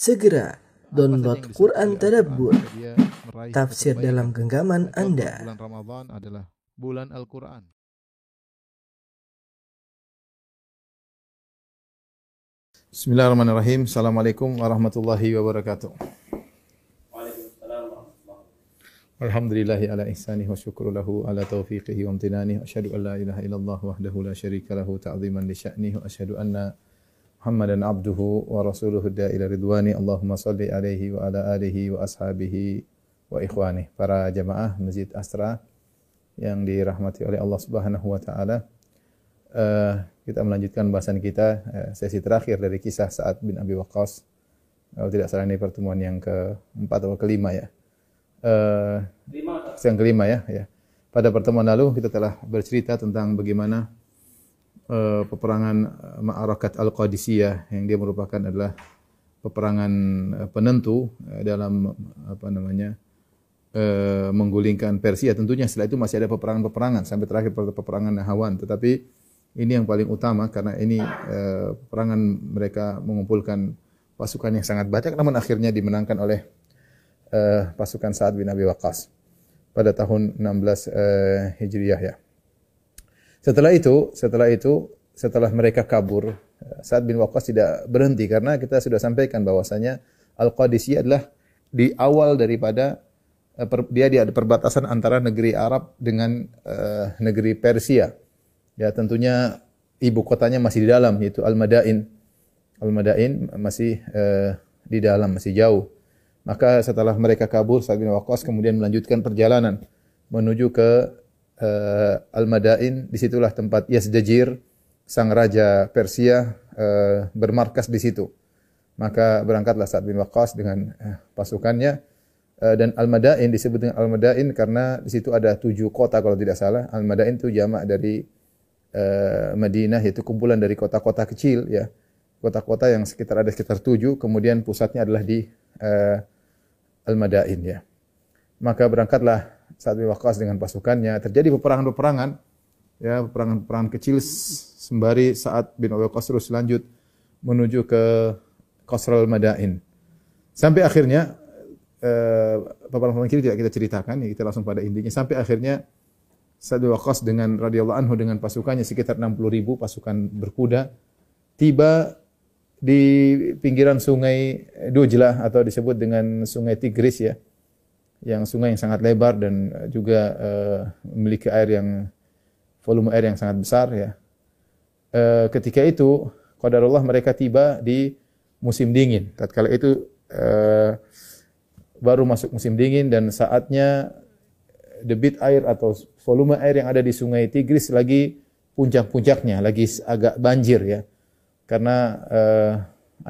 Segera download Quran Tadabbur, tafsir dalam genggaman Anda. Bulan Ramadan adalah bulan Al-Quran. Bismillahirrahmanirrahim. Assalamualaikum warahmatullahi wabarakatuh. Alhamdulillahi ala ihsanih wa syukru lahu ala taufiqihi wa amtinanih. Asyhadu an la ilaha illallah wahdahu la syarika lahu ta'ziman li sya'nih. Wa asyhadu anna Muhammadan abduhu wa rasuluhu da'ila ridwani. Allahumma salli alaihi wa ala alihi wa ashabihi wa ikhwani. Para jamaah Masjid Astra yang dirahmati oleh Allah Subhanahu wa taala. Eh, kita melanjutkan bahasan kita eh, sesi terakhir dari kisah Sa'ad bin Abi Waqqas. Kalau tidak salah ini pertemuan yang keempat atau kelima ya. Eh, yang kelima ya, ya. Pada pertemuan lalu kita telah bercerita tentang bagaimana eh, peperangan eh, Ma'arakat Al-Qadisiyah yang dia merupakan adalah peperangan eh, penentu dalam apa namanya menggulingkan Persia. Tentunya setelah itu masih ada peperangan-peperangan sampai terakhir pada peperangan Nahawan. Tetapi ini yang paling utama karena ini peperangan mereka mengumpulkan pasukan yang sangat banyak namun akhirnya dimenangkan oleh eh, pasukan Sa'ad bin Abi Waqqas pada tahun 16 eh, Hijriah ya. Setelah itu, setelah itu, setelah mereka kabur, Sa'ad bin Waqqas tidak berhenti karena kita sudah sampaikan bahwasanya Al-Qadisiyah adalah di awal daripada eh, dia di ada perbatasan antara negeri Arab dengan eh, negeri Persia. Ya, tentunya ibu kotanya masih di dalam yaitu Al-Madain. Al-Madain masih eh, di dalam, masih jauh. Maka setelah mereka kabur, Sa'ad bin Waqqas kemudian melanjutkan perjalanan menuju ke eh, Al-Madain. Di situlah tempat Yazdajir, sang raja Persia, eh, bermarkas di situ. Maka berangkatlah Sa'ad bin Waqqas dengan eh, pasukannya. Eh, dan Al-Madain disebut dengan Al-Madain karena di situ ada tujuh kota kalau tidak salah. Al-Madain itu jamak dari eh, Madinah, yaitu kumpulan dari kota-kota kecil ya. Kota-kota yang sekitar ada sekitar tujuh, kemudian pusatnya adalah di eh, Al-Madain ya. Maka berangkatlah Sa'ad bin Waqqas dengan pasukannya. Terjadi peperangan-peperangan ya, peperangan-peperangan kecil sembari Sa'ad bin Waqqas terus lanjut menuju ke Qasr al-Madain. Sampai akhirnya eh, peperangan kecil tidak kita ceritakan, ya, kita langsung pada intinya. Sampai akhirnya Sa'ad bin Waqqas dengan radhiyallahu anhu dengan pasukannya sekitar 60 ribu pasukan berkuda tiba di pinggiran sungai Dujlah atau disebut dengan sungai Tigris ya. Yang sungai yang sangat lebar dan juga eh, memiliki air yang volume air yang sangat besar ya. Eh, ketika itu qadarullah mereka tiba di musim dingin. Tatkala itu eh, baru masuk musim dingin dan saatnya debit air atau volume air yang ada di sungai Tigris lagi puncak-puncaknya, lagi agak banjir ya karena eh,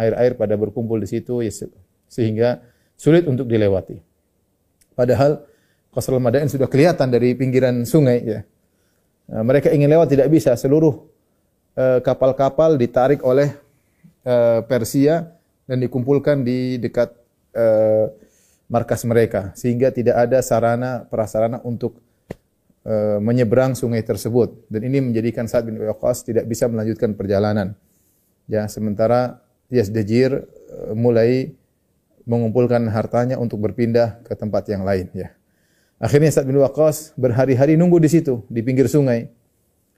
air-air pada berkumpul di situ ya, se- sehingga sulit untuk dilewati. Padahal Qasrul Madain sudah kelihatan dari pinggiran sungai ya. Nah, mereka ingin lewat tidak bisa, seluruh eh, kapal-kapal ditarik oleh eh, Persia dan dikumpulkan di dekat eh, markas mereka sehingga tidak ada sarana prasarana untuk eh, menyeberang sungai tersebut dan ini menjadikan Sa'ad bin Waqqas tidak bisa melanjutkan perjalanan. Ya, sementara Yazdajir eh, mulai mengumpulkan hartanya untuk berpindah ke tempat yang lain ya. Akhirnya Sa'ad bin Waqqas berhari-hari nunggu di situ di pinggir sungai.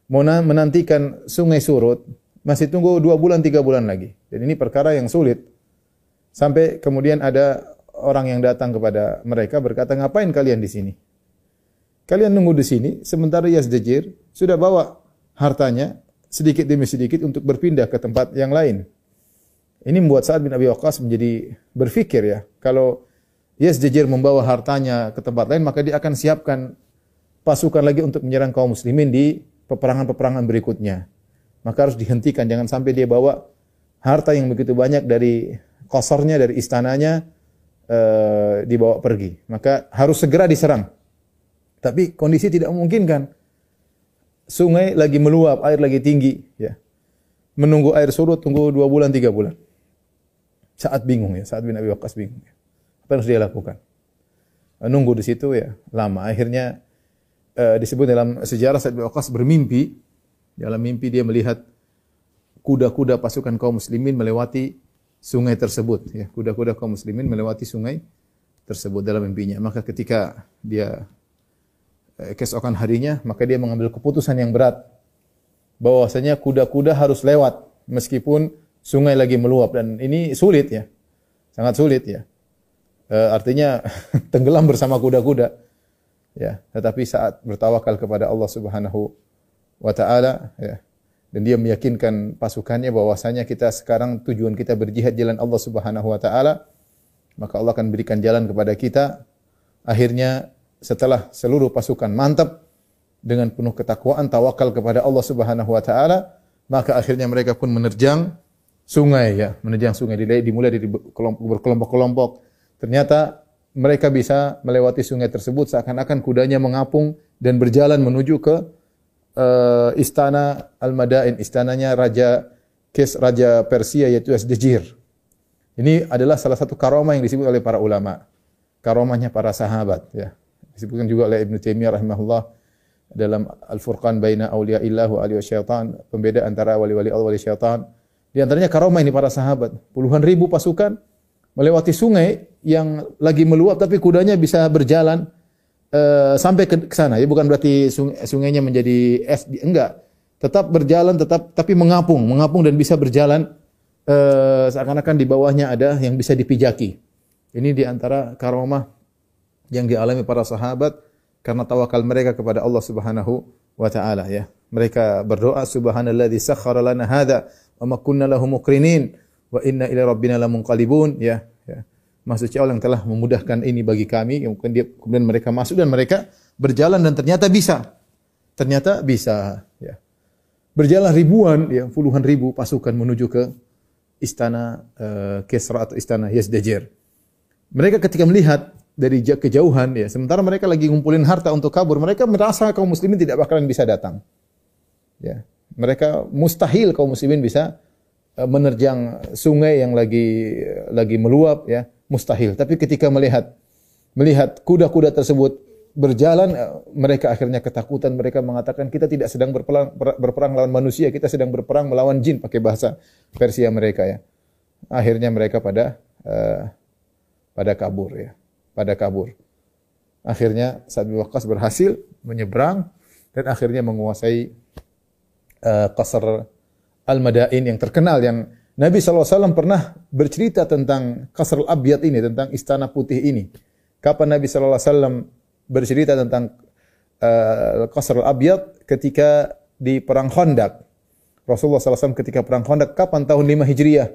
Mau na- menantikan sungai surut, masih tunggu dua bulan tiga bulan lagi. Dan ini perkara yang sulit. Sampai kemudian ada orang yang datang kepada mereka berkata, ngapain kalian di sini? Kalian nunggu di sini, sementara Yazdajir sudah bawa hartanya sedikit demi sedikit untuk berpindah ke tempat yang lain. Ini membuat Sa'ad bin Abi Waqqas menjadi berfikir ya, kalau Yazdajir membawa hartanya ke tempat lain, maka dia akan siapkan pasukan lagi untuk menyerang kaum muslimin di peperangan-peperangan berikutnya. Maka harus dihentikan, jangan sampai dia bawa harta yang begitu banyak dari kosornya, dari istananya, eh, dibawa pergi. Maka harus segera diserang. Tapi kondisi tidak memungkinkan. Sungai lagi meluap, air lagi tinggi. Ya. Menunggu air surut, tunggu dua bulan, tiga bulan. Saat bingung ya, saat bin Abi Waqqas bingung. Ya. Apa yang harus dia lakukan? Nunggu di situ ya, lama. Akhirnya eh, disebut dalam sejarah Sa'ad bin Waqqas bermimpi. Dalam mimpi dia melihat kuda-kuda pasukan kaum muslimin melewati sungai tersebut ya kuda-kuda kaum muslimin melewati sungai tersebut dalam mimpinya maka ketika dia eh, keesokan harinya maka dia mengambil keputusan yang berat bahwasanya kuda-kuda harus lewat meskipun sungai lagi meluap dan ini sulit ya. Sangat sulit ya. E, artinya tenggelam bersama kuda-kuda. Ya tetapi saat bertawakal kepada Allah Subhanahu wa taala ya dan dia meyakinkan pasukannya bahwasanya kita sekarang tujuan kita berjihad jalan Allah Subhanahu wa taala maka Allah akan berikan jalan kepada kita. Akhirnya setelah seluruh pasukan mantap dengan penuh ketakwaan tawakal kepada Allah Subhanahu wa taala maka akhirnya mereka pun menerjang sungai ya menerjang sungai dimulai dari berkelompok-kelompok ternyata mereka bisa melewati sungai tersebut seakan-akan kudanya mengapung dan berjalan menuju ke uh, istana Al-Madain, istananya Raja Kes Raja Persia yaitu Asdejir. Ini adalah salah satu karomah yang disebut oleh para ulama. Karomahnya para sahabat ya. Disebutkan juga oleh Ibnu Taimiyah rahimahullah dalam Al-Furqan baina auliyaillah wa awliya syaitan, pembeda antara wali-wali Allah wali syaitan. Di antaranya karomah ini para sahabat. Puluhan ribu pasukan melewati sungai yang lagi meluap tapi kudanya bisa berjalan uh, sampai ke sana. Ya bukan berarti sungai, sungainya menjadi es enggak. Tetap berjalan tetap tapi mengapung mengapung dan bisa berjalan uh, seakan-akan di bawahnya ada yang bisa dipijaki. Ini di antara karomah yang dialami para sahabat karena tawakal mereka kepada Allah Subhanahu wa taala ya. Mereka berdoa subhanalladzi sakhkhara lana hadza wa ma kunna lahu muqrinin wa inna ila rabbina lamunqalibun ya Maksudnya Allah yang telah memudahkan ini bagi kami, kemudian dia kemudian mereka masuk dan mereka berjalan dan ternyata bisa. Ternyata bisa, ya. Berjalan ribuan, ya, puluhan ribu pasukan menuju ke istana uh, Kesra atau istana Yazdajer. Mereka ketika melihat dari kejauhan, ya, sementara mereka lagi ngumpulin harta untuk kabur, mereka merasa kaum muslimin tidak bakalan bisa datang. Ya, mereka mustahil kaum muslimin bisa uh, menerjang sungai yang lagi lagi meluap, ya mustahil. Tapi ketika melihat melihat kuda-kuda tersebut berjalan, eh, mereka akhirnya ketakutan. Mereka mengatakan kita tidak sedang berperang, berperang melawan manusia, kita sedang berperang melawan jin pakai bahasa Persia mereka ya. Akhirnya mereka pada uh, pada kabur ya, pada kabur. Akhirnya Sa'ad bin Waqqas berhasil menyeberang dan akhirnya menguasai uh, Qasr Al-Madain yang terkenal yang Nabi SAW pernah bercerita tentang Qasr al-Abyad ini, tentang istana putih ini. Kapan Nabi SAW bercerita tentang uh, Qasr al-Abyad ketika di perang Khandaq. Rasulullah SAW ketika perang Khandaq kapan tahun 5 Hijriah?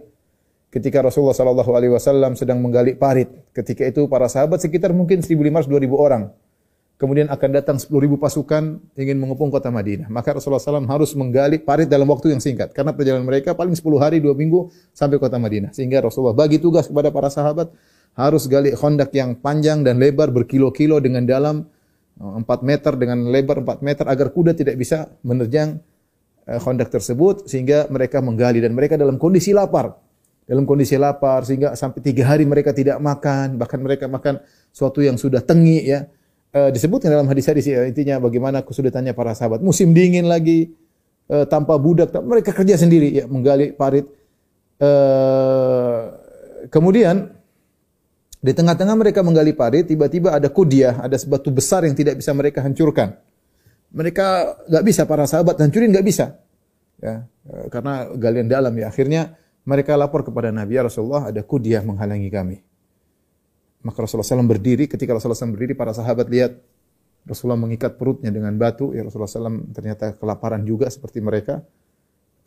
Ketika Rasulullah SAW sedang menggali parit. Ketika itu para sahabat sekitar mungkin 1.500-2.000 orang kemudian akan datang 10 ribu pasukan ingin mengepung kota Madinah. Maka Rasulullah SAW harus menggali parit dalam waktu yang singkat. Karena perjalanan mereka paling 10 hari, 2 minggu sampai kota Madinah. Sehingga Rasulullah bagi tugas kepada para sahabat harus gali kondak yang panjang dan lebar berkilo-kilo dengan dalam 4 meter dengan lebar 4 meter agar kuda tidak bisa menerjang kondak eh, tersebut sehingga mereka menggali dan mereka dalam kondisi lapar dalam kondisi lapar sehingga sampai tiga hari mereka tidak makan bahkan mereka makan suatu yang sudah tengi ya uh, disebutkan dalam hadis-hadis ya, intinya bagaimana kesulitannya para sahabat. Musim dingin lagi uh, tanpa budak, mereka kerja sendiri ya menggali parit. Uh, kemudian di tengah-tengah mereka menggali parit, tiba-tiba ada kudiah, ada sebatu besar yang tidak bisa mereka hancurkan. Mereka nggak bisa para sahabat hancurin nggak bisa, ya karena galian dalam ya. Akhirnya mereka lapor kepada Nabi ya Rasulullah ada kudiah menghalangi kami. Maka Rasulullah SAW berdiri, ketika Rasulullah SAW berdiri, para sahabat lihat Rasulullah mengikat perutnya dengan batu. Ya Rasulullah SAW ternyata kelaparan juga seperti mereka.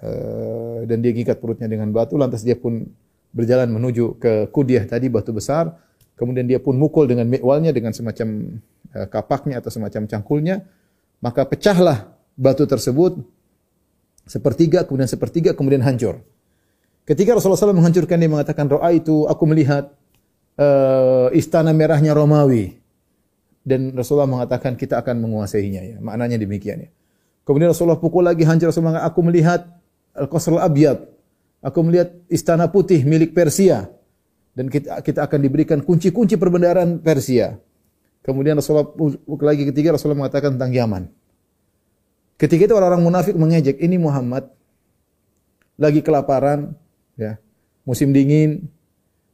Uh, dan dia mengikat perutnya dengan batu. Lantas dia pun berjalan menuju ke kudiah tadi, batu besar. Kemudian dia pun mukul dengan mikwalnya, dengan semacam uh, kapaknya atau semacam cangkulnya. Maka pecahlah batu tersebut. Sepertiga, kemudian sepertiga, kemudian hancur. Ketika Rasulullah SAW menghancurkan, dia mengatakan, Ro'a itu aku melihat uh, istana merahnya Romawi. Dan Rasulullah mengatakan kita akan menguasainya ya. Maknanya demikian ya. Kemudian Rasulullah pukul lagi hancur Rasulullah aku melihat Al-Qasr Al-Abyad. Aku melihat istana putih milik Persia. Dan kita, kita akan diberikan kunci-kunci perbendaharaan Persia. Kemudian Rasulullah pukul lagi ketiga Rasulullah mengatakan tentang Yaman. Ketika itu orang-orang munafik mengejek, ini Muhammad lagi kelaparan, ya musim dingin,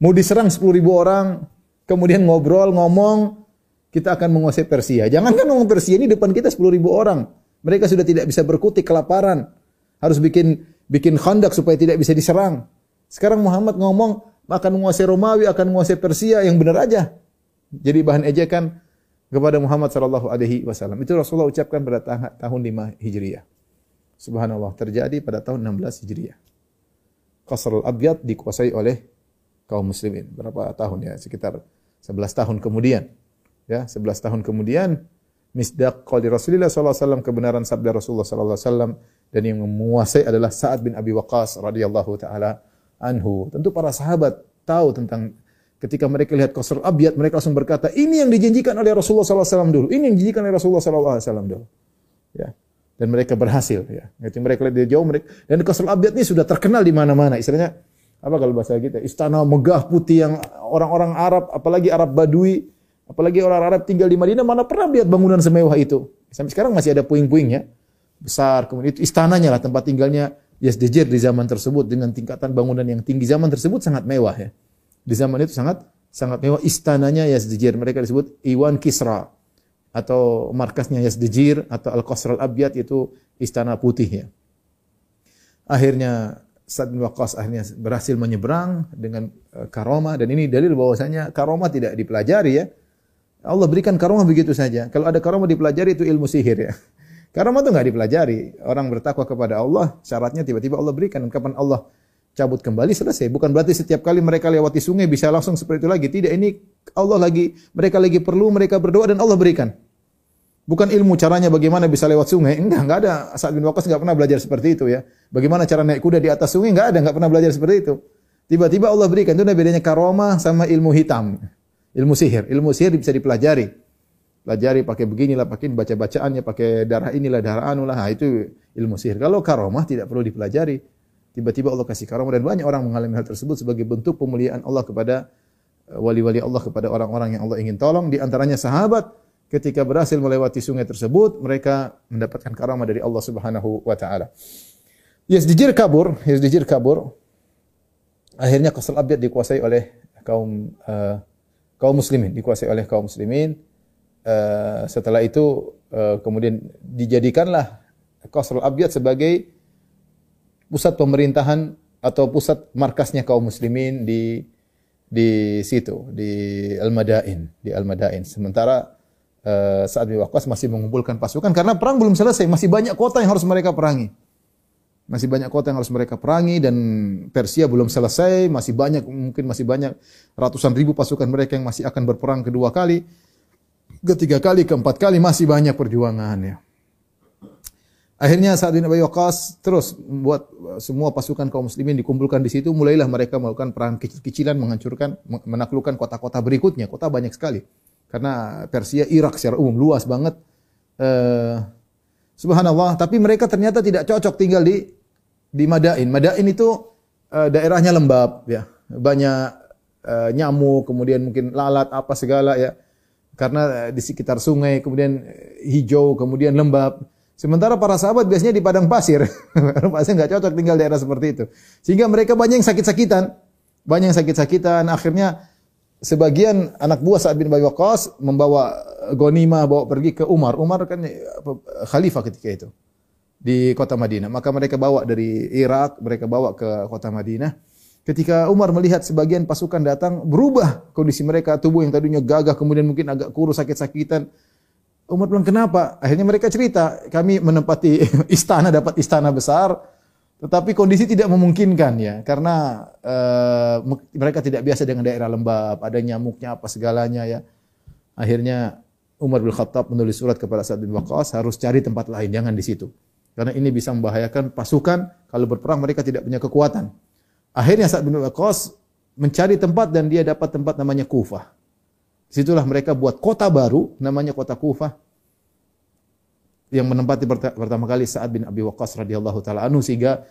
mau diserang 10 ribu orang, kemudian ngobrol, ngomong, kita akan menguasai Persia. Jangankan ngomong Persia ini depan kita 10 ribu orang. Mereka sudah tidak bisa berkutik kelaparan. Harus bikin bikin khandak supaya tidak bisa diserang. Sekarang Muhammad ngomong akan menguasai Romawi, akan menguasai Persia yang benar aja. Jadi bahan ejekan kepada Muhammad sallallahu alaihi wasallam. Itu Rasulullah ucapkan pada tahun 5 Hijriah. Subhanallah, terjadi pada tahun 16 Hijriah. Qasrul Abyad dikuasai oleh kaum muslimin. Berapa tahun ya? Sekitar 11 tahun kemudian. Ya, 11 tahun kemudian misdaq qali Rasulullah sallallahu alaihi kebenaran sabda Rasulullah sallallahu alaihi wasallam dan yang menguasai adalah Sa'ad bin Abi Waqqas radhiyallahu taala anhu. Tentu para sahabat tahu tentang ketika mereka lihat Qasr Abyad mereka langsung berkata, ini yang dijanjikan oleh Rasulullah sallallahu alaihi wasallam dulu. Ini yang dijanjikan oleh Rasulullah sallallahu alaihi wasallam dulu. Ya. Dan mereka berhasil ya. Jadi mereka lihat dari jauh mereka dan Qasr Abyad ini sudah terkenal di mana-mana. Istilahnya apa kalau bahasa kita? Istana megah putih yang orang-orang Arab apalagi Arab Badui Apalagi orang Arab tinggal di Madinah, mana pernah lihat bangunan semewah itu. Sampai sekarang masih ada puing-puingnya. Besar, kemudian itu istananya lah, tempat tinggalnya Yazdijir di zaman tersebut dengan tingkatan bangunan yang tinggi zaman tersebut sangat mewah ya. Di zaman itu sangat sangat mewah istananya Yazdijir. Mereka disebut Iwan Kisra atau markasnya Yazdijir atau Al-Qasr Al-Abyad itu istana putih ya. Akhirnya Sa'ad bin Waqqas akhirnya berhasil menyeberang dengan uh, karomah dan ini dalil bahwasanya karomah tidak dipelajari ya Allah berikan karomah begitu saja. Kalau ada karomah dipelajari itu ilmu sihir ya. Karomah itu nggak dipelajari. Orang bertakwa kepada Allah, syaratnya tiba-tiba Allah berikan. Dan kapan Allah cabut kembali selesai. Bukan berarti setiap kali mereka lewati sungai bisa langsung seperti itu lagi. Tidak, ini Allah lagi mereka lagi perlu, mereka berdoa dan Allah berikan. Bukan ilmu caranya bagaimana bisa lewat sungai. Enggak, enggak ada. Sa'ad bin Waqqas enggak pernah belajar seperti itu ya. Bagaimana cara naik kuda di atas sungai enggak ada, enggak pernah belajar seperti itu. Tiba-tiba Allah berikan. Itu bedanya karomah sama ilmu hitam. Ilmu sihir, ilmu sihir bisa dipelajari. Pelajari pakai beginilah, pakai baca-bacaannya, pakai darah inilah, darah anulah. Nah, itu ilmu sihir. Kalau karomah tidak perlu dipelajari. Tiba-tiba Allah kasih karomah dan banyak orang mengalami hal tersebut sebagai bentuk pemuliaan Allah kepada eh, wali-wali Allah kepada orang-orang yang Allah ingin tolong. Di antaranya sahabat ketika berhasil melewati sungai tersebut, mereka mendapatkan karamah dari Allah Subhanahu wa taala. Yazdijir kabur, Yazdijir kabur. Akhirnya Qasr Abyad dikuasai oleh kaum uh, kaum muslimin, dikuasai oleh kaum muslimin. Uh, setelah itu uh, kemudian dijadikanlah Qasrul Abyad sebagai pusat pemerintahan atau pusat markasnya kaum muslimin di di situ di Al-Madain, di Al-Madain. Sementara saat bin Waqqas masih mengumpulkan pasukan karena perang belum selesai, masih banyak kota yang harus mereka perangi. Masih banyak kota yang harus mereka perangi dan Persia belum selesai, masih banyak mungkin masih banyak ratusan ribu pasukan mereka yang masih akan berperang kedua kali, ketiga kali, keempat kali masih banyak perjuangannya. Akhirnya saat bin Abi Waqqas terus membuat semua pasukan kaum muslimin dikumpulkan di situ, mulailah mereka melakukan perang kecil-kecilan menghancurkan menaklukkan kota-kota berikutnya. Kota banyak sekali. Karena Persia, Irak secara umum luas banget. Uh, Subhanallah, tapi mereka ternyata tidak cocok tinggal di di Madain. Madain itu uh, daerahnya lembab ya. Banyak uh, nyamuk, kemudian mungkin lalat apa segala ya. Karena uh, di sekitar sungai, kemudian hijau, kemudian lembab. Sementara para sahabat biasanya di padang pasir. Pasir nggak cocok tinggal daerah seperti itu. Sehingga mereka banyak yang sakit-sakitan. Banyak yang sakit-sakitan. Akhirnya sebagian anak buah Sa'ad bin Abi Waqqas membawa gonima bawa pergi ke Umar. Umar kan eh, khalifah ketika itu di kota Madinah. Maka mereka bawa dari Irak, mereka bawa ke kota Madinah. Ketika Umar melihat sebagian pasukan datang, berubah kondisi mereka, tubuh yang tadinya gagah, kemudian mungkin agak kurus, sakit-sakitan. Umar bilang, kenapa? Akhirnya mereka cerita, kami menempati istana, dapat istana besar, tetapi kondisi tidak memungkinkan ya, karena uh, mereka tidak biasa dengan daerah lembab, ada nyamuknya apa segalanya ya. Akhirnya Umar bin Khattab menulis surat kepada Sa'ad bin Waqqas harus cari tempat lain, jangan di situ. Karena ini bisa membahayakan pasukan kalau berperang mereka tidak punya kekuatan. Akhirnya Sa'ad bin Waqqas mencari tempat dan dia dapat tempat namanya Kufah. Situlah mereka buat kota baru namanya kota Kufah yang menempati pertama kali Sa'ad bin Abi Waqqas radhiyallahu taala anhu sehingga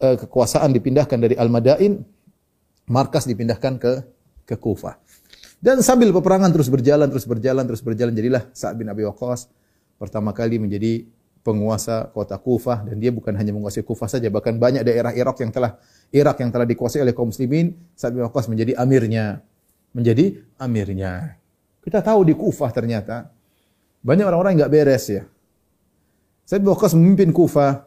uh, kekuasaan dipindahkan dari Al-Madain, markas dipindahkan ke ke Kufah. Dan sambil peperangan terus berjalan, terus berjalan, terus berjalan jadilah Sa'ad bin Abi Waqqas pertama kali menjadi penguasa kota Kufah. Dan dia bukan hanya menguasai Kufah saja bahkan banyak daerah Irak yang telah Irak yang telah dikuasai oleh kaum muslimin Sa'ad bin Waqqas menjadi amirnya menjadi amirnya. Kita tahu di Kufah ternyata banyak orang-orang yang enggak beres ya Sa'ad bin Waqqas memimpin Kufah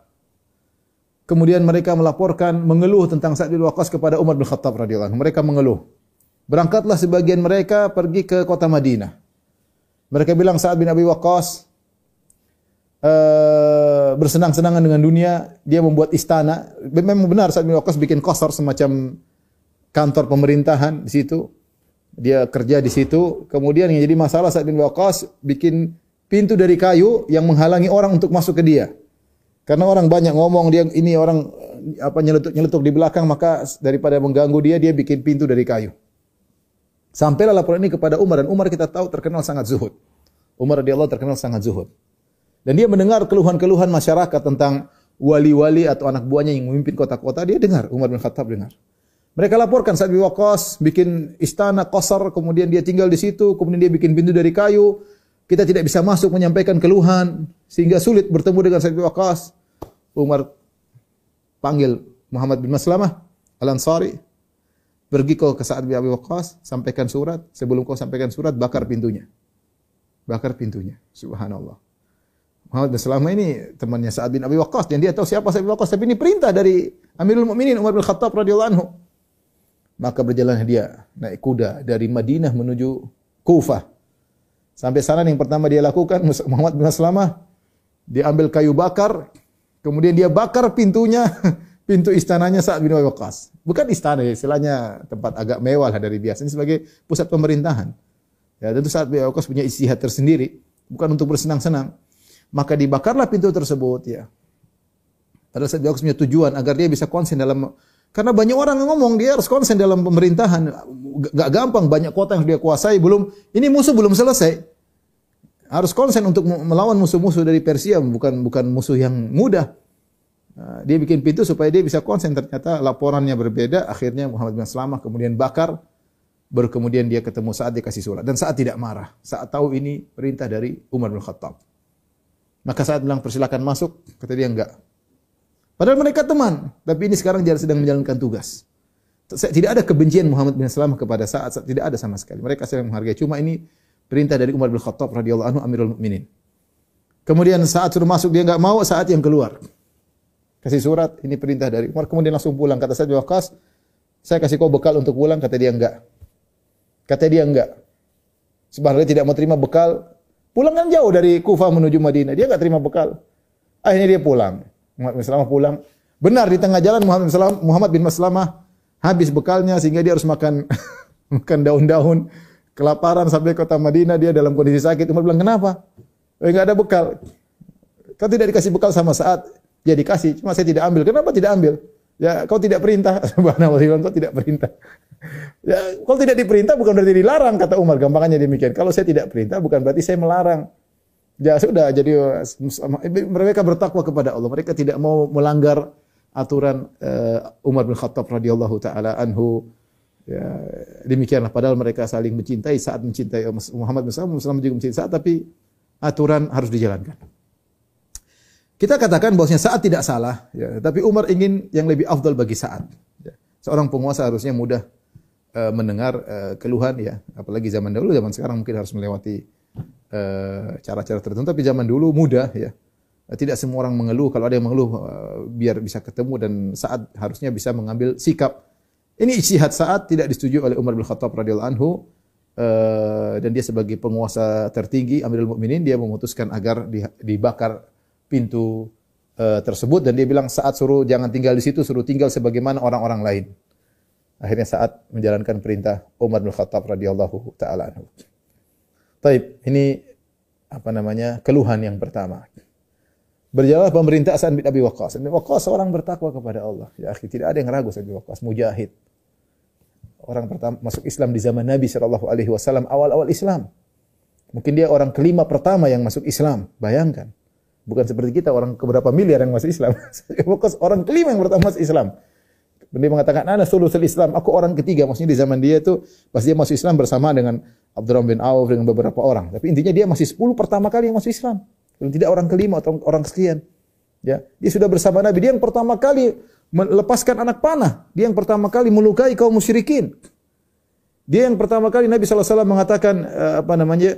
kemudian mereka melaporkan mengeluh tentang Sa'ad bin Waqqas kepada Umar bin Khattab radhiyallahu mereka mengeluh berangkatlah sebagian mereka pergi ke kota Madinah mereka bilang Sa'ad bin Abi Waqqas uh, bersenang-senangan dengan dunia, dia membuat istana. Memang benar Sa'ad bin Waqqas bikin kosor semacam kantor pemerintahan di situ. Dia kerja di situ. Kemudian yang jadi masalah Sa'ad bin Waqqas bikin pintu dari kayu yang menghalangi orang untuk masuk ke dia. Karena orang banyak ngomong dia ini orang apa nyeletuk-nyeletuk di belakang maka daripada mengganggu dia dia bikin pintu dari kayu. Sampailah laporan ini kepada Umar dan Umar kita tahu terkenal sangat zuhud. Umar radhiyallahu terkenal sangat zuhud. Dan dia mendengar keluhan-keluhan masyarakat tentang wali-wali atau anak buahnya yang memimpin kota-kota, dia dengar, Umar bin Khattab dengar. Mereka laporkan saat Waqqas bikin istana kosar, kemudian dia tinggal di situ, kemudian dia bikin pintu dari kayu. Kita tidak bisa masuk menyampaikan keluhan sehingga sulit bertemu dengan Sa'id Waqqas. Umar panggil Muhammad bin Maslamah Al-Ansari, pergi kau ke Sa'ad bin Abi Waqqas, sampaikan surat, sebelum kau sampaikan surat bakar pintunya. Bakar pintunya. Subhanallah. Muhammad bin Salamah ini temannya Sa'ad bin Abi Waqqas dan dia tahu siapa Sa'ad bin Waqqas tapi ini perintah dari Amirul Mukminin Umar bin Khattab radhiyallahu anhu. Maka berjalanlah dia naik kuda dari Madinah menuju Kufah. Sampai sana yang pertama dia lakukan Muhammad bin Salamah dia ambil kayu bakar kemudian dia bakar pintunya pintu istananya Sa'ad bin Waqqas. Bukan istana ya, istilahnya tempat agak mewah lah dari biasa ini sebagai pusat pemerintahan. Ya, tentu Sa'ad bin Waqqas punya istihad tersendiri, bukan untuk bersenang-senang maka dibakarlah pintu tersebut ya. Padahal saya punya tujuan agar dia bisa konsen dalam karena banyak orang yang ngomong dia harus konsen dalam pemerintahan. Gak gampang banyak kota yang dia kuasai belum ini musuh belum selesai. Harus konsen untuk melawan musuh-musuh dari Persia bukan bukan musuh yang mudah. Nah, dia bikin pintu supaya dia bisa konsen ternyata laporannya berbeda akhirnya Muhammad bin Salamah kemudian bakar baru kemudian dia ketemu saat dia kasih surat dan saat tidak marah saat tahu ini perintah dari Umar bin Khattab maka saat bilang persilakan masuk, kata dia enggak. Padahal mereka teman, tapi ini sekarang dia sedang menjalankan tugas. Tidak ada kebencian Muhammad bin Salam kepada saat, saat tidak ada sama sekali. Mereka saling menghargai. Cuma ini perintah dari Umar bin Khattab radhiyallahu anhu Amirul Mukminin. Kemudian saat suruh masuk dia enggak mau, saat yang keluar. Kasih surat, ini perintah dari Umar. Kemudian langsung pulang. Kata saya Waqqas, saya kasih kau bekal untuk pulang. Kata dia enggak. Kata dia enggak. Sebenarnya tidak mau terima bekal, Pulang kan jauh dari Kufah menuju Madinah. Dia nggak terima bekal. Akhirnya dia pulang. Muhammad bin Salamah pulang. Benar di tengah jalan Muhammad bin Salamah, Muhammad bin Maslamah habis bekalnya sehingga dia harus makan makan daun-daun. Kelaparan sampai kota Madinah dia dalam kondisi sakit. Umar bilang, "Kenapa?" Eh, enggak ada bekal. Kau tidak dikasih bekal sama saat dia dikasih, cuma saya tidak ambil. Kenapa tidak ambil? Ya, kau tidak perintah. Subhanallah, kau tidak perintah. Ya, kalau tidak diperintah bukan berarti dilarang kata Umar. Gampangannya demikian. Kalau saya tidak perintah bukan berarti saya melarang. Ya sudah, jadi mereka bertakwa kepada Allah. Mereka tidak mau melanggar aturan uh, Umar bin Khattab radhiyallahu taala anhu. Ya, demikianlah padahal mereka saling mencintai saat mencintai Muhammad bin Muslim juga mencintai saat tapi aturan harus dijalankan. Kita katakan bahwasanya saat tidak salah, ya, tapi Umar ingin yang lebih afdal bagi saat. Ya. Seorang penguasa harusnya mudah uh, mendengar uh, keluhan ya, apalagi zaman dulu, zaman sekarang mungkin harus melewati cara-cara uh, tertentu, tapi zaman dulu mudah ya. Tidak semua orang mengeluh, kalau ada yang mengeluh uh, biar bisa ketemu dan saat harusnya bisa mengambil sikap. Ini ijtihad saat tidak disetujui oleh Umar bin Khattab radhiyallahu anhu dan dia sebagai penguasa tertinggi Amirul Mukminin dia memutuskan agar dibakar pintu tersebut dan dia bilang saat suruh jangan tinggal di situ, suruh tinggal sebagaimana orang-orang lain. Akhirnya saat menjalankan perintah Umar bin Khattab radhiyallahu taala anhu. Taib, ini apa namanya? keluhan yang pertama. Berjalanlah pemerintah Sa'ad bin Abi Waqqas. Bin Waqqas seorang bertakwa kepada Allah. Ya tidak ada yang ragu Sa'ad bin Waqqas, mujahid. Orang pertama masuk Islam di zaman Nabi sallallahu alaihi wasallam awal-awal Islam. Mungkin dia orang kelima pertama yang masuk Islam. Bayangkan. Bukan seperti kita orang keberapa miliar yang masuk Islam. Waqqas orang kelima yang pertama masuk Islam. Dia mengatakan, ana sulusul Islam, aku orang ketiga. Maksudnya di zaman dia itu, pas dia masuk Islam bersama dengan Abdurrahman bin Auf, dengan beberapa orang. Tapi intinya dia masih 10 pertama kali yang masuk Islam. Paling tidak orang kelima atau orang sekian. Ya, dia sudah bersama Nabi. Dia yang pertama kali melepaskan anak panah. Dia yang pertama kali melukai kaum musyrikin. Dia yang pertama kali Nabi SAW mengatakan uh, apa namanya?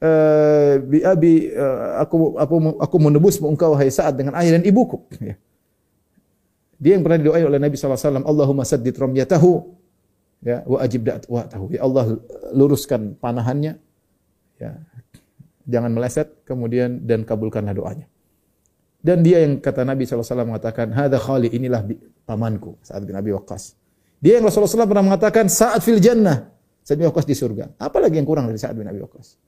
Uh, bi abi uh, aku aku aku menebus engkau wahai Sa'ad dengan ayah dan ibuku ya. Dia yang pernah didoain oleh Nabi SAW, Allahumma saddid ramyatahu ya wa ajib da'watahu. Ya Allah luruskan panahannya ya. Jangan meleset kemudian dan kabulkanlah doanya. Dan dia yang kata Nabi SAW mengatakan, Hada khali, inilah pamanku, saat bin Abi Waqqas. Dia yang Rasulullah SAW pernah mengatakan, saat fil jannah, saat bin Waqqas di surga. Apalagi yang kurang dari saat bin Abi Waqqas?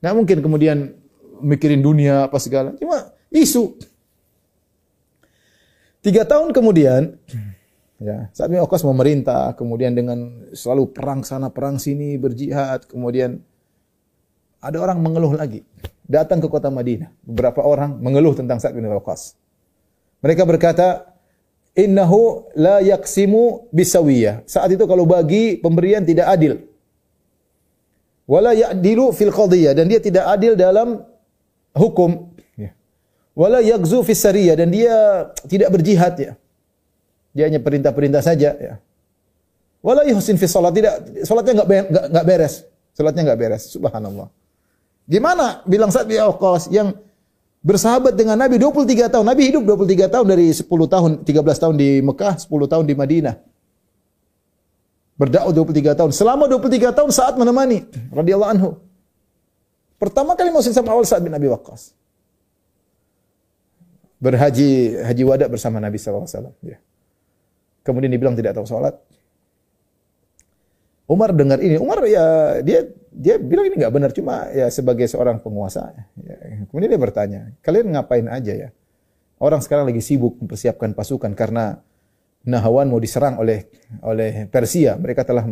Nah mungkin kemudian mikirin dunia apa segala. Cuma isu. Tiga tahun kemudian, ya, saat bin Waqqas memerintah, kemudian dengan selalu perang sana, perang sini, berjihad, kemudian ada orang mengeluh lagi datang ke kota Madinah. Beberapa orang mengeluh tentang Sa'ad bin Waqqas. Mereka berkata, "Innahu la yaksimu bisawiyah." Saat itu kalau bagi pemberian tidak adil. Wala ya'dilu fil qadiyah dan dia tidak adil dalam hukum. Wala yakzu fis dan dia tidak berjihad ya. Dia hanya perintah-perintah saja ya. Wala yuhsin fi salat tidak salatnya enggak enggak beres. Salatnya enggak beres. Subhanallah. Gimana bilang Sa'ad bin Waqqas yang bersahabat dengan Nabi 23 tahun. Nabi hidup 23 tahun dari 10 tahun, 13 tahun di Mekah, 10 tahun di Madinah. Berdakwah 23 tahun. Selama 23 tahun saat menemani radhiyallahu anhu. Pertama kali masuk sama awal Sa'ad bin Abi Waqqas. Berhaji haji wada bersama Nabi SAW. Ya. Kemudian dibilang tidak tahu sholat. Umar dengar ini, Umar ya dia dia bilang ini nggak benar cuma ya sebagai seorang penguasa. Ya, kemudian dia bertanya, kalian ngapain aja ya? Orang sekarang lagi sibuk mempersiapkan pasukan karena Nahawan mau diserang oleh oleh Persia. Mereka telah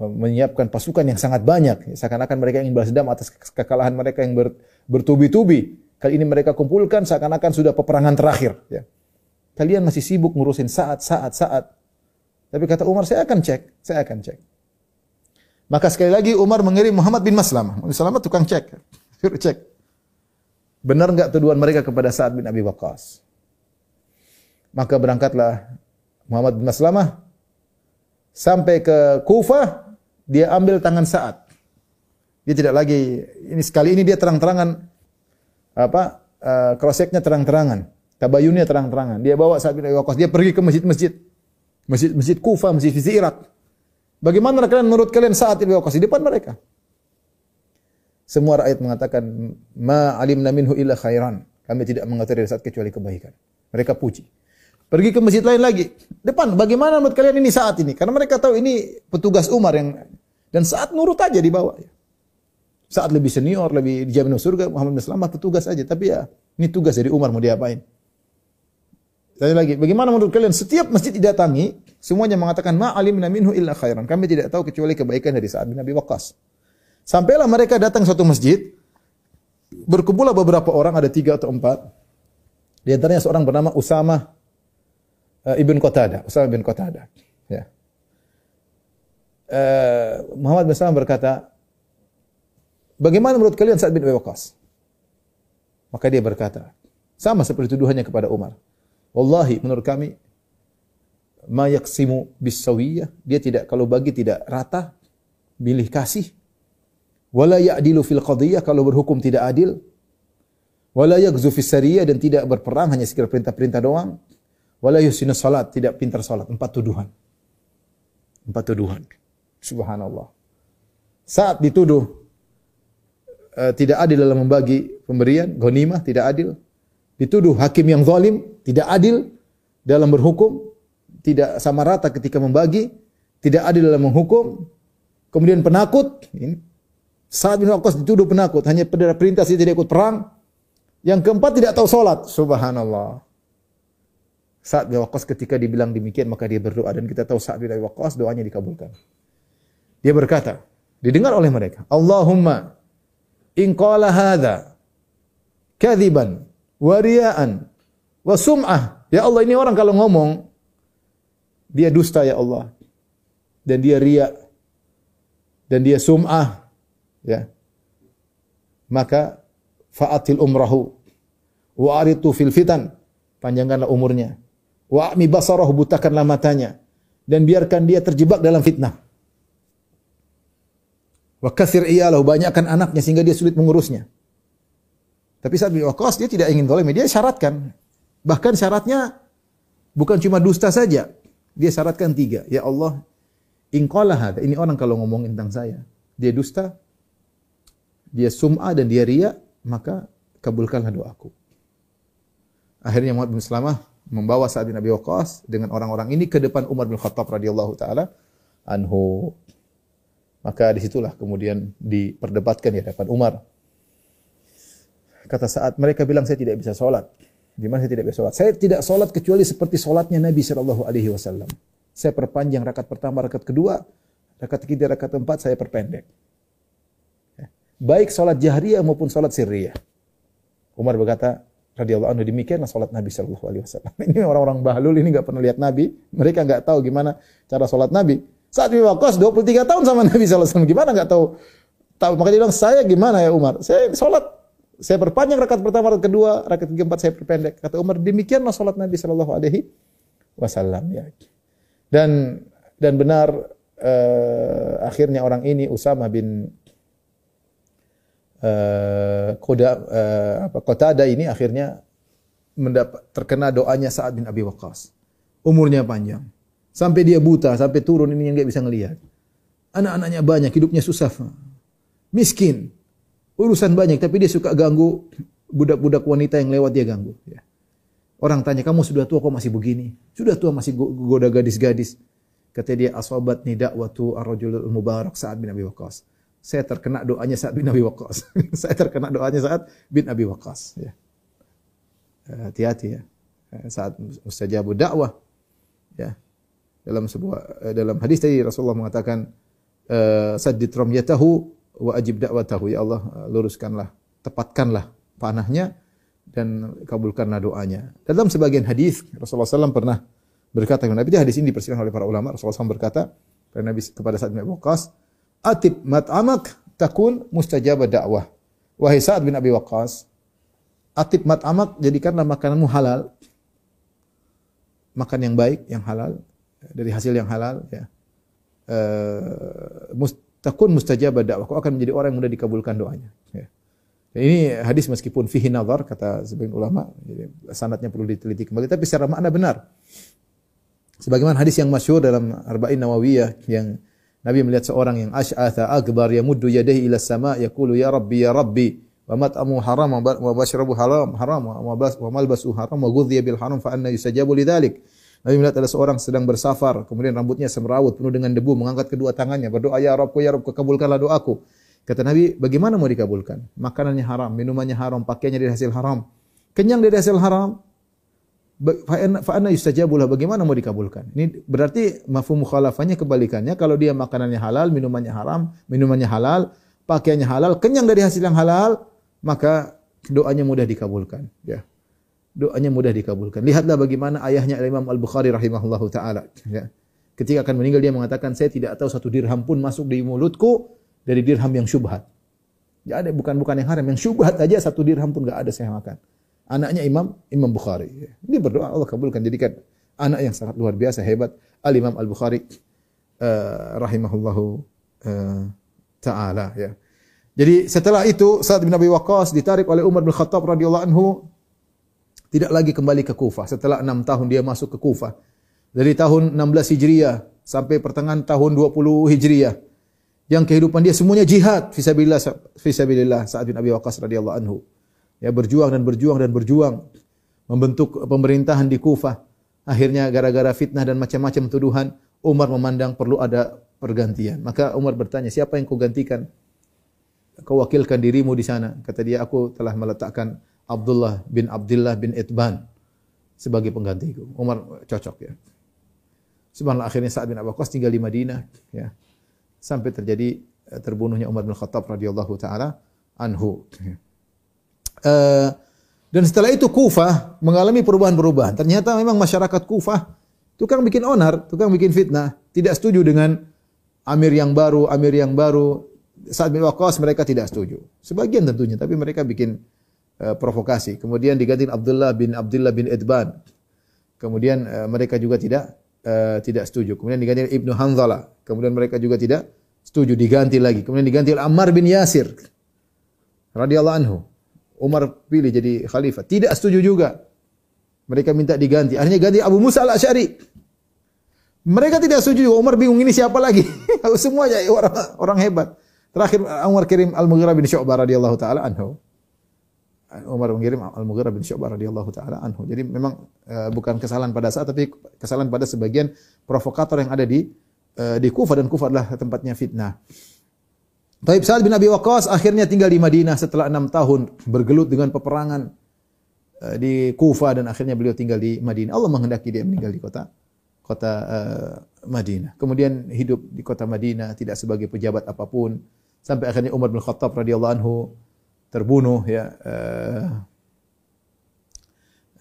menyiapkan pasukan yang sangat banyak. Seakan-akan mereka ingin balas dendam atas kekalahan mereka yang ber, bertubi-tubi. Kali ini mereka kumpulkan seakan-akan sudah peperangan terakhir. Ya. Kalian masih sibuk ngurusin saat, saat, saat. Tapi kata Umar, saya akan cek, saya akan cek. Maka sekali lagi Umar mengirim Muhammad bin Maslamah. Maslamah tukang cek. Suruh cek. Benar enggak tuduhan mereka kepada Sa'ad bin Abi Waqqas? Maka berangkatlah Muhammad bin Maslamah sampai ke Kufah, dia ambil tangan Sa'ad. Dia tidak lagi ini sekali ini dia terang-terangan apa uh, kroseknya terang-terangan, tabayunnya terang-terangan. Dia bawa Sa'ad bin Abi Waqqas, dia pergi ke masjid-masjid. Masjid-masjid Kufah, masjid di Irak. Bagaimana kalian menurut kalian saat Ibnu Waqqas di depan mereka? Semua rakyat mengatakan ma alimna minhu illa khairan. Kami tidak mengetahui dari saat kecuali kebaikan. Mereka puji. Pergi ke masjid lain lagi. Depan, bagaimana menurut kalian ini saat ini? Karena mereka tahu ini petugas Umar yang dan saat nurut aja di bawah. Saat lebih senior, lebih dijamin surga, Muhammad bin Selamat petugas aja. Tapi ya, ini tugas dari Umar mau diapain? Tanya lagi, bagaimana menurut kalian setiap masjid didatangi, semuanya mengatakan ma minhu illa khairan. Kami tidak tahu kecuali kebaikan dari Sa'ad bin Abi Waqqas. Sampailah mereka datang suatu masjid, berkumpullah beberapa orang, ada tiga atau empat. Di antaranya seorang bernama Usama uh, ibn Qatada, Usama bin Qatada. Ya. Uh, Muhammad bin Salam berkata, bagaimana menurut kalian Sa'ad bin Abi Waqqas? Maka dia berkata, sama seperti tuduhannya kepada Umar. Wallahi menurut kami ma yaksimu bisawiyah, dia tidak kalau bagi tidak rata, pilih kasih. Wala ya'dilu fil qadiyah, kalau berhukum tidak adil. Wala yakzu fis sariyah dan tidak berperang hanya sekedar perintah-perintah doang. Wala yusinu salat, tidak pintar salat. Empat tuduhan. Empat tuduhan. Subhanallah. Saat dituduh uh, tidak adil dalam membagi pemberian, ghanimah tidak adil. Dituduh hakim yang zalim, tidak adil dalam berhukum, tidak sama rata ketika membagi, tidak adil dalam menghukum, kemudian penakut, ini saat bin Waqqas dituduh penakut, hanya perintah saja tidak ikut perang. Yang keempat tidak tahu solat, subhanallah. Saat bin Waqqas ketika dibilang demikian maka dia berdoa dan kita tahu saat bin Waqqas doanya dikabulkan. Dia berkata, didengar oleh mereka, Allahumma in qala hadza kadhiban wa ria'an wa sum'ah. Ya Allah ini orang kalau ngomong dia dusta ya Allah. Dan dia ria dan dia sum'ah ya. Maka fa'atil umrahu Wa aritu fil fitan, panjangkanlah umurnya. Wa mi basarahu butakanlah matanya dan biarkan dia terjebak dalam fitnah. Wa kathir iyalahu, banyakkan anaknya sehingga dia sulit mengurusnya. Tapi saat bin Waqqas dia tidak ingin zalim, dia syaratkan. Bahkan syaratnya bukan cuma dusta saja. Dia syaratkan tiga. Ya Allah, ingqala hada. Ini orang kalau ngomong tentang saya, dia dusta, dia sum'ah dan dia ria, maka kabulkanlah doaku. Akhirnya Muhammad bin Salamah membawa Sa'ad bin Abi Waqqas dengan orang-orang ini ke depan Umar bin Khattab radhiyallahu taala anhu. Maka di situlah kemudian diperdebatkan di hadapan Umar Kata saat mereka bilang saya tidak bisa sholat. Gimana saya tidak bisa sholat? Saya tidak sholat kecuali seperti sholatnya Nabi Shallallahu Alaihi Wasallam. Saya perpanjang rakaat pertama, rakaat kedua, rakaat ketiga, rakaat keempat saya perpendek. Ya. Baik sholat jahriyah maupun sholat sirriyah. Umar berkata, radhiyallahu anhu demikianlah sholat Nabi Shallallahu Alaihi Wasallam. Ini orang-orang bahlul ini nggak pernah lihat Nabi, mereka nggak tahu gimana cara sholat Nabi. Saat di Waqqas 23 tahun sama Nabi Wasallam, gimana nggak tahu? Tahu maka dia bilang saya gimana ya Umar? Saya sholat saya perpanjang rakaat pertama, rakaat kedua, rakaat ketiga, empat saya perpendek. Kata Umar, demikianlah salat Nabi Shallallahu Alaihi Wasallam. Ya. Dan dan benar uh, akhirnya orang ini Usama bin uh, Koda uh, apa Qatada ini akhirnya mendapat terkena doanya Sa'ad bin Abi Waqqas. Umurnya panjang. Sampai dia buta, sampai turun ini yang nggak bisa ngelihat. Anak-anaknya banyak, hidupnya susah. Miskin. Urusan banyak, tapi dia suka ganggu budak-budak wanita yang lewat dia ganggu. Ya. Orang tanya, kamu sudah tua kok masih begini? Sudah tua masih goda gadis-gadis. Kata dia, asobat nidak waktu ar-rajulul mubarak saat bin Abi Waqqas. Saya terkena doanya saat bin Abi Waqqas. Saya terkena doanya saat bin Abi Waqqas. Ya. Hati-hati ya. Saat mustajabu dakwah. Ya. Dalam sebuah eh, dalam hadis tadi Rasulullah mengatakan, eh, saddid ramyatahu wa ajib da'watahu ya Allah luruskanlah tepatkanlah panahnya dan kabulkanlah doanya. Dalam sebagian hadis Rasulullah SAW pernah berkata Nabi hadis ini dipersilakan oleh para ulama Rasulullah SAW berkata kepada Nabi kepada Sa'ad bin Abi Waqqas atib mat'amak takun mustajabah dakwah. Wahai Sa'ad bin Abi Waqqas atib mat'amak jadikanlah makananmu halal. Makan yang baik, yang halal dari hasil yang halal ya. Uh, takun dakwah. Kau akan menjadi orang yang mudah dikabulkan doanya. Ya. Ini hadis meskipun fihi nazar kata sebagian ulama, jadi sanatnya perlu diteliti kembali tapi secara makna benar. Sebagaimana hadis yang masyhur dalam Arba'in Nawawiyah yang Nabi melihat seorang yang asy'atha akbar yamuddu yadayhi ila sama yaqulu ya rabbi ya rabbi wa mat'amu haram wa bashrabu haram haram wa malbasu haram wa ghudhiya bil haram fa anna yusajabu lidzalik. Nabi melihat ada seorang sedang bersafar, kemudian rambutnya semrawut penuh dengan debu, mengangkat kedua tangannya, berdoa, Ya Rabbku, Ya Rabbku, kabulkanlah doaku. Kata Nabi, bagaimana mau dikabulkan? Makanannya haram, minumannya haram, pakaiannya dari hasil haram. Kenyang dari hasil haram, fa'anna yustajabulah, bagaimana mau dikabulkan? Ini berarti mafhum mukhalafahnya kebalikannya, kalau dia makanannya halal, minumannya haram, minumannya halal, pakaiannya halal, kenyang dari hasil yang halal, maka doanya mudah dikabulkan. Ya doanya mudah dikabulkan. Lihatlah bagaimana ayahnya Imam Al-Bukhari rahimahullahu taala ya. Ketika akan meninggal dia mengatakan saya tidak tahu satu dirham pun masuk di mulutku dari dirham yang syubhat. Ya ada bukan bukan yang haram, yang syubhat aja satu dirham pun enggak ada saya makan. Anaknya Imam Imam Bukhari. Ya. Ini berdoa Allah kabulkan jadikan anak yang sangat luar biasa hebat Al Imam Al Bukhari uh, rahimahullahu uh, taala ya. Jadi setelah itu saat bin Abi Waqqas ditarik oleh Umar bin Khattab radhiyallahu anhu tidak lagi kembali ke Kufah. Setelah enam tahun dia masuk ke Kufah. Dari tahun 16 Hijriah sampai pertengahan tahun 20 Hijriah. Yang kehidupan dia semuanya jihad fisabilillah fisabilillah Sa'ad bin Abi Waqqas radhiyallahu anhu. Ya berjuang dan berjuang dan berjuang membentuk pemerintahan di Kufah. Akhirnya gara-gara fitnah dan macam-macam tuduhan, Umar memandang perlu ada pergantian. Maka Umar bertanya, siapa yang kau gantikan? Kau wakilkan dirimu di sana. Kata dia, aku telah meletakkan Abdullah bin Abdullah bin Itban sebagai penggantiku. Umar cocok ya. Subhanallah akhirnya Sa'ad bin Waqqas tinggal di Madinah ya. Sampai terjadi eh, terbunuhnya Umar bin Khattab radhiyallahu taala anhu. Uh, dan setelah itu Kufah mengalami perubahan-perubahan. Ternyata memang masyarakat Kufah tukang bikin onar, tukang bikin fitnah, tidak setuju dengan amir yang baru, amir yang baru. Saat bin Waqqas mereka tidak setuju. Sebagian tentunya, tapi mereka bikin uh, provokasi. Kemudian diganti Abdullah bin Abdullah bin Edban. Kemudian uh, mereka juga tidak uh, tidak setuju. Kemudian diganti Ibnu Hanzalah. Kemudian mereka juga tidak setuju diganti lagi. Kemudian diganti Ammar bin Yasir radhiyallahu anhu. Umar pilih jadi khalifah. Tidak setuju juga. Mereka minta diganti. Akhirnya ganti Abu Musa al-Asy'ari. Mereka tidak setuju. Umar bingung ini siapa lagi? Semua ya orang, orang hebat. Terakhir Umar kirim Al-Mughirah bin Syu'bah radhiyallahu taala anhu. Umar mengirim Al-Mughirah bin Syu'bah radhiyallahu taala anhu. Jadi memang uh, bukan kesalahan pada saat tapi kesalahan pada sebagian provokator yang ada di uh, di Kufah dan Kufah adalah tempatnya fitnah. Taib Sa'ad bin Abi Waqqas akhirnya tinggal di Madinah setelah enam tahun bergelut dengan peperangan uh, di Kufah dan akhirnya beliau tinggal di Madinah. Allah menghendaki dia meninggal di kota kota uh, Madinah. Kemudian hidup di kota Madinah tidak sebagai pejabat apa pun sampai akhirnya Umar bin Khattab radhiyallahu anhu terbunuh ya uh,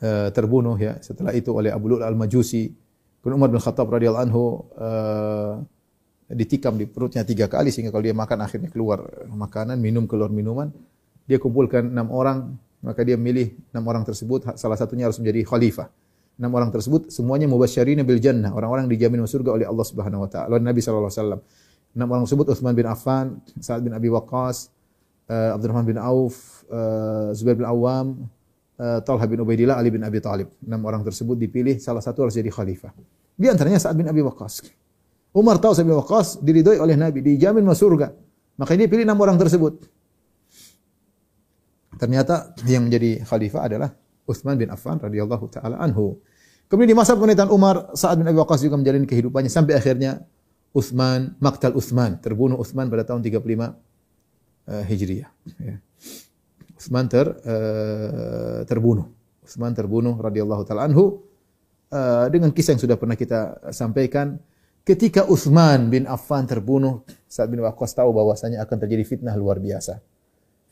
uh, terbunuh ya setelah itu oleh Abu Lu'lu'at al-Majusi. Kemudian Umar bin Khattab radhiyallahu anhu uh, ditikam di perutnya tiga kali sehingga kalau dia makan akhirnya keluar makanan, minum keluar minuman. Dia kumpulkan enam orang, maka dia milih enam orang tersebut salah satunya harus menjadi khalifah. Enam orang tersebut semuanya mubasysyirin bil jannah, orang-orang dijamin masuk surga oleh Allah Subhanahu wa taala. Nabi sallallahu alaihi wasallam. Enam orang tersebut Utsman bin Affan, Sa'ad bin Abi Waqqas, uh, Abdurrahman bin Auf, uh, Zubair bin Awam, uh, Talha bin Ubaidillah, Ali bin Abi Talib. Enam orang tersebut dipilih salah satu harus jadi khalifah. Di antaranya Sa'ad bin Abi Waqqas. Umar tahu Sa'ad bin Waqqas diridhoi oleh Nabi, dijamin masuk surga. Maka dia pilih enam orang tersebut. Ternyata yang menjadi khalifah adalah Uthman bin Affan radhiyallahu taala anhu. Kemudian di masa pemerintahan Umar, Sa'ad bin Abi Waqqas juga menjalani kehidupannya sampai akhirnya Uthman, Maktal Uthman, terbunuh Uthman pada tahun 35 uh, Hijriah. Ya. Uthman ter, uh, terbunuh. Uthman terbunuh radhiyallahu taala anhu uh, dengan kisah yang sudah pernah kita sampaikan. Ketika Uthman bin Affan terbunuh, Sa'ad bin Waqqas tahu bahwasanya akan terjadi fitnah luar biasa.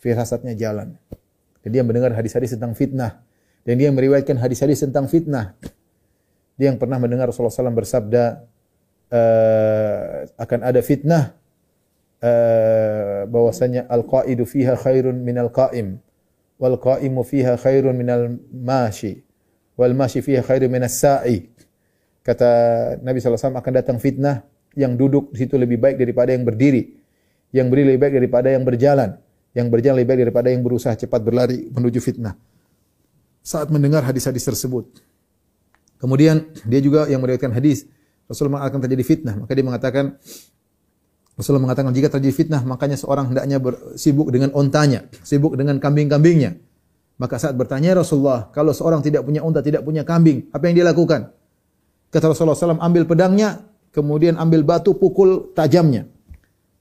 Firasatnya jalan. Dan dia mendengar hadis-hadis tentang fitnah dan dia meriwayatkan hadis-hadis tentang fitnah. Dia yang pernah mendengar Rasulullah SAW bersabda uh, akan ada fitnah uh, bahwasanya al-qaidu fiha khairun minal qaim wal qaimu fiha khairun minal mashi wal mashi fiha khairun minas sa'i. Kata Nabi SAW akan datang fitnah yang duduk di situ lebih baik daripada yang berdiri. Yang berdiri lebih baik daripada yang berjalan. Yang berjalan lebih baik daripada yang berusaha cepat berlari menuju fitnah saat mendengar hadis-hadis tersebut. Kemudian dia juga yang meriwayatkan hadis Rasulullah akan terjadi fitnah, maka dia mengatakan Rasulullah mengatakan jika terjadi fitnah makanya seorang hendaknya sibuk dengan ontanya, sibuk dengan kambing-kambingnya. Maka saat bertanya Rasulullah, kalau seorang tidak punya unta, tidak punya kambing, apa yang dia lakukan? Kata Rasulullah SAW, ambil pedangnya, kemudian ambil batu, pukul tajamnya.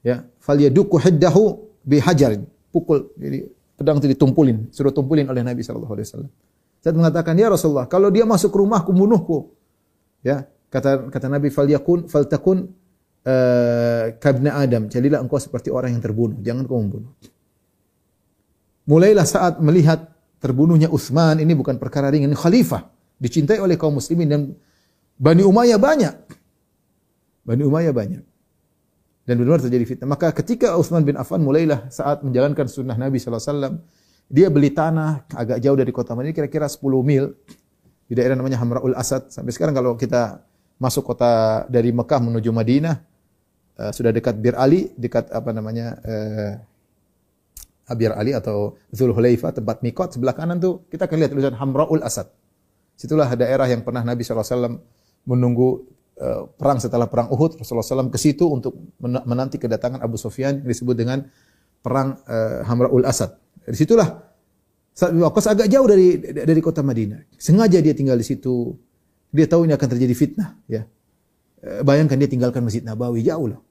Ya, falyaduku hiddahu bihajarin. Pukul, jadi pedang itu ditumpulin, suruh tumpulin oleh Nabi wasallam. Saat mengatakan, "Ya Rasulullah, kalau dia masuk rumahku bunuhku." Ya, kata kata Nabi, "Falyakun faltakun uh, kabna Adam." Jadilah engkau seperti orang yang terbunuh, jangan kau membunuh. Mulailah saat melihat terbunuhnya Utsman ini bukan perkara ringan, khalifah, dicintai oleh kaum muslimin dan Bani Umayyah banyak. Bani Umayyah banyak. Dan benar terjadi fitnah. Maka ketika Utsman bin Affan mulailah saat menjalankan sunnah Nabi wasallam, dia beli tanah agak jauh dari kota Madinah, kira-kira 10 mil di daerah namanya Hamraul Asad. Sampai sekarang kalau kita masuk kota dari Mekah menuju Madinah, uh, sudah dekat Bir Ali, dekat apa namanya uh, Bir Ali atau Zul Hulaifa, tempat mikot sebelah kanan tuh kita akan lihat tulisan Hamraul Asad. Situlah daerah yang pernah Nabi SAW menunggu uh, perang setelah perang Uhud. Rasulullah SAW ke situ untuk menanti kedatangan Abu Sufyan disebut dengan perang uh, Hamraul Asad. Dari situlah Sa'ad bin Waqqas agak jauh dari dari kota Madinah. Sengaja dia tinggal di situ. Dia tahu ini akan terjadi fitnah, ya. Eh, bayangkan dia tinggalkan Masjid Nabawi jauh loh.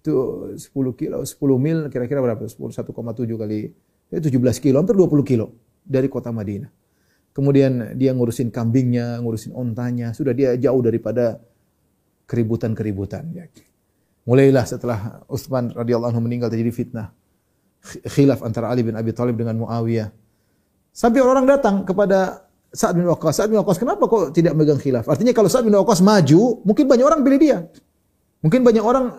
Itu 10 kilo, 10 mil kira-kira berapa? 10 1,7 kali ya 17 kilo, hampir 20 kilo dari kota Madinah. Kemudian dia ngurusin kambingnya, ngurusin ontanya, sudah dia jauh daripada keributan-keributan. Mulailah setelah Utsman radhiyallahu anhu meninggal terjadi fitnah khilaf antara Ali bin Abi Thalib dengan Muawiyah. Sampai orang datang kepada Sa'ad bin Waqqas. Sa'ad bin Waqqas, kenapa kok tidak megang khilaf? Artinya kalau Sa'ad bin Waqqas maju, mungkin banyak orang pilih dia. Mungkin banyak orang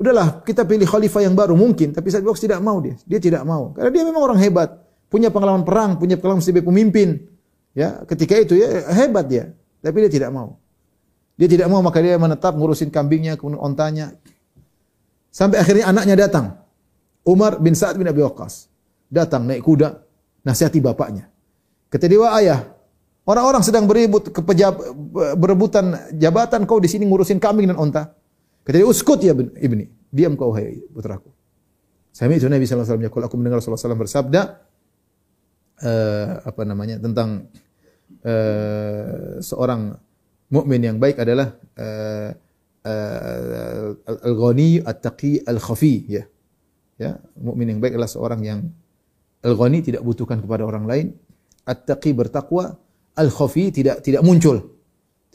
udahlah kita pilih khalifah yang baru mungkin, tapi Sa'ad bin tidak mau dia. Dia tidak mau. Karena dia memang orang hebat. punya pengalaman perang, punya pengalaman sebagai pemimpin. Ya, ketika itu ya hebat dia, tapi dia tidak mau. Dia tidak mau maka dia menetap ngurusin kambingnya, kemudian ontanya. Sampai akhirnya anaknya datang. Umar bin Sa'ad bin Abi Waqqas. Datang naik kuda, nasihati bapaknya. Kata dia, ayah, orang-orang sedang beribut kepejab, berebutan jabatan, kau di sini ngurusin kambing dan onta. Kata dia, uskut ya ibni. Diam kau hai putraku. Saya itu Nabi alaihi wasallam aku mendengar Rasulullah SAW bersabda uh, apa namanya tentang uh, seorang mukmin yang baik adalah uh, uh, al-ghani at-taqi al-khafi ya. Ya, mukmin yang baik adalah seorang yang al-ghani tidak butuhkan kepada orang lain, at-taqi bertakwa, al-khafi tidak tidak muncul.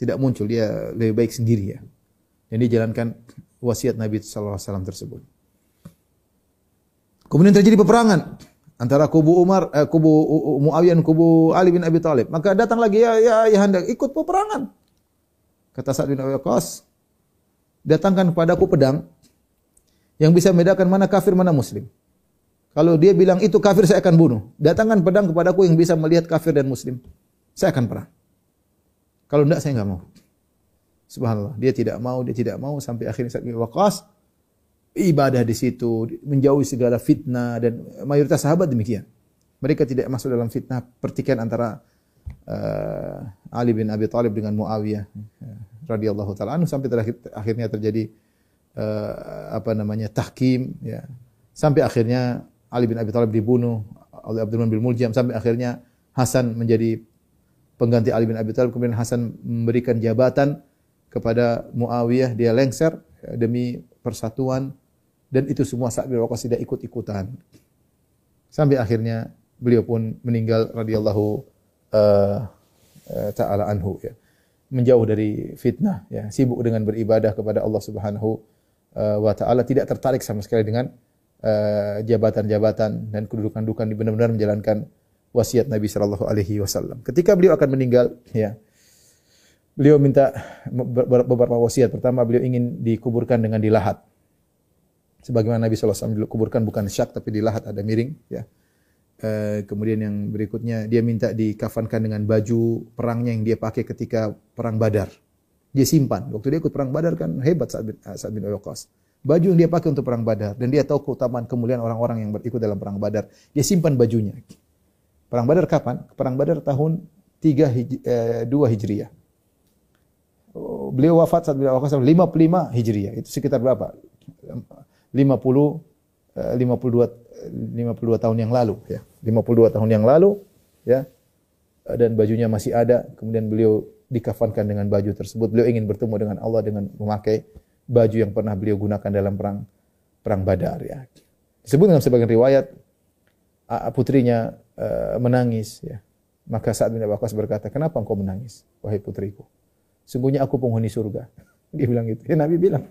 Tidak muncul, dia lebih baik sendiri ya. Dan dia jalankan wasiat Nabi sallallahu alaihi wasallam tersebut. Kemudian terjadi peperangan antara kubu Umar, eh, kubu Muawiyah dan kubu Ali bin Abi Thalib. Maka datang lagi ya ya ya hendak ikut peperangan. Kata Sa'ad bin Abi Waqqas, datangkan kepadaku pedang yang bisa membedakan mana kafir mana muslim. Kalau dia bilang itu kafir saya akan bunuh. Datangkan pedang kepadaku yang bisa melihat kafir dan muslim. Saya akan perang. Kalau tidak saya enggak mau. Subhanallah, dia tidak mau, dia tidak mau sampai akhirnya Sa'ad bin Waqqas ibadah di situ, menjauhi segala fitnah dan mayoritas sahabat demikian. Mereka tidak masuk dalam fitnah pertikaian antara uh, Ali bin Abi Thalib dengan Muawiyah uh, radhiyallahu taala anhu sampai terakhir, akhirnya terjadi uh, apa namanya tahkim ya. Sampai akhirnya Ali bin Abi Thalib dibunuh oleh Abdurrahman bin Muljam sampai akhirnya Hasan menjadi pengganti Ali bin Abi Thalib kemudian Hasan memberikan jabatan kepada Muawiyah dia lengser ya, demi persatuan dan itu semua Sa'ad bin Waqqas tidak ikut-ikutan. Sampai akhirnya beliau pun meninggal radhiyallahu uh, taala anhu ya. Menjauh dari fitnah ya, sibuk dengan beribadah kepada Allah Subhanahu wa taala, tidak tertarik sama sekali dengan jabatan-jabatan uh, dan kedudukan-dudukan benar-benar menjalankan wasiat Nabi sallallahu alaihi wasallam. Ketika beliau akan meninggal ya, beliau minta beberapa wasiat. Pertama, beliau ingin dikuburkan dengan di lahat sebagaimana Nabi SAW dikuburkan bukan syak tapi di lahat ada miring ya. E, kemudian yang berikutnya dia minta dikafankan dengan baju perangnya yang dia pakai ketika perang Badar. Dia simpan. Waktu dia ikut perang Badar kan hebat saat bin, saat bin Waqqas. Baju yang dia pakai untuk perang Badar dan dia tahu keutamaan kemuliaan orang-orang yang berikut dalam perang Badar. Dia simpan bajunya. Perang Badar kapan? Perang Badar tahun 3 hij, eh, 2 Hijriah. Beliau wafat saat bin Waqqas 55 Hijriah. Itu sekitar berapa? 50 52 52 tahun yang lalu ya. 52 tahun yang lalu ya. Dan bajunya masih ada, kemudian beliau dikafankan dengan baju tersebut. Beliau ingin bertemu dengan Allah dengan memakai baju yang pernah beliau gunakan dalam perang perang Badar ya. Disebut dalam sebagian riwayat putrinya uh, menangis ya. Maka saat bin Waqqas berkata, "Kenapa engkau menangis, wahai putriku? Sungguhnya aku penghuni surga." Dia bilang gitu. Ya Nabi bilang,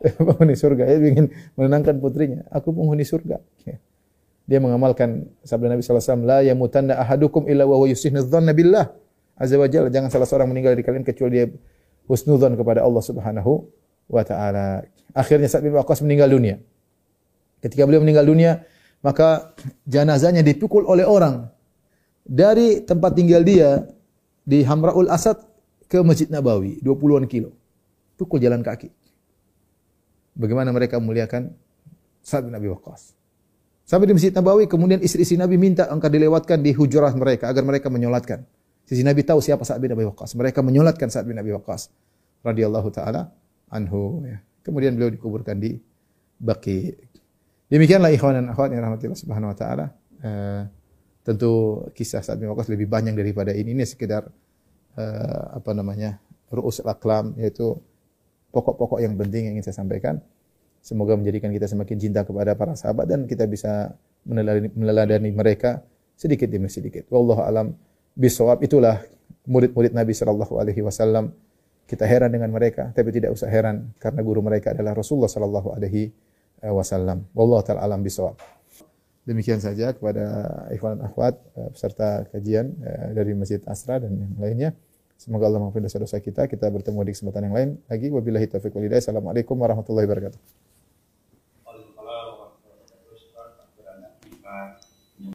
penghuni surga. Dia ingin menenangkan putrinya. Aku penghuni surga. Ya. Dia mengamalkan sabda Nabi SAW, La yamutanna ahadukum illa wa yusihnu dhanna. Azza wa jalla. Jangan salah seorang meninggal di kalian kecuali dia husnudhan kepada Allah Subhanahu wa taala. Akhirnya Sa'ad bin Waqqas meninggal dunia. Ketika beliau meninggal dunia, maka jenazahnya dipukul oleh orang dari tempat tinggal dia di Hamraul Asad ke Masjid Nabawi, 20-an kilo. Pukul jalan kaki bagaimana mereka memuliakan Sa'ad bin Abi Waqqas. Sampai di Masjid Nabawi, kemudian istri-istri Nabi minta engkau dilewatkan di hujurah mereka agar mereka menyolatkan. Sisi Nabi tahu siapa Sa'ad bin Abi Waqqas. Mereka menyolatkan Sa'ad bin Abi Waqqas radhiyallahu taala anhu ya. Kemudian beliau dikuburkan di Baqi. Demikianlah ikhwan dan akhwat yang rahmatillah subhanahu wa taala. Uh, tentu kisah Sa'ad bin Waqqas lebih banyak daripada ini. Ini sekedar uh, apa namanya? ru'us al-aqlam yaitu pokok-pokok yang penting yang ingin saya sampaikan. Semoga menjadikan kita semakin cinta kepada para sahabat dan kita bisa meneladani, meneladani mereka sedikit demi sedikit. Wallahu alam bisawab itulah murid-murid Nabi sallallahu alaihi wasallam. Kita heran dengan mereka, tapi tidak usah heran karena guru mereka adalah Rasulullah sallallahu alaihi wasallam. Wallahu taala alam bisawab. Demikian saja kepada ikhwan akhwat eh, peserta kajian eh, dari Masjid Asra dan yang lainnya. Semoga Allah mengampuni dosa-dosa kita. Kita bertemu di kesempatan yang lain lagi. Wabillahi taufiq walhidayah. Assalamualaikum warahmatullahi wabarakatuh.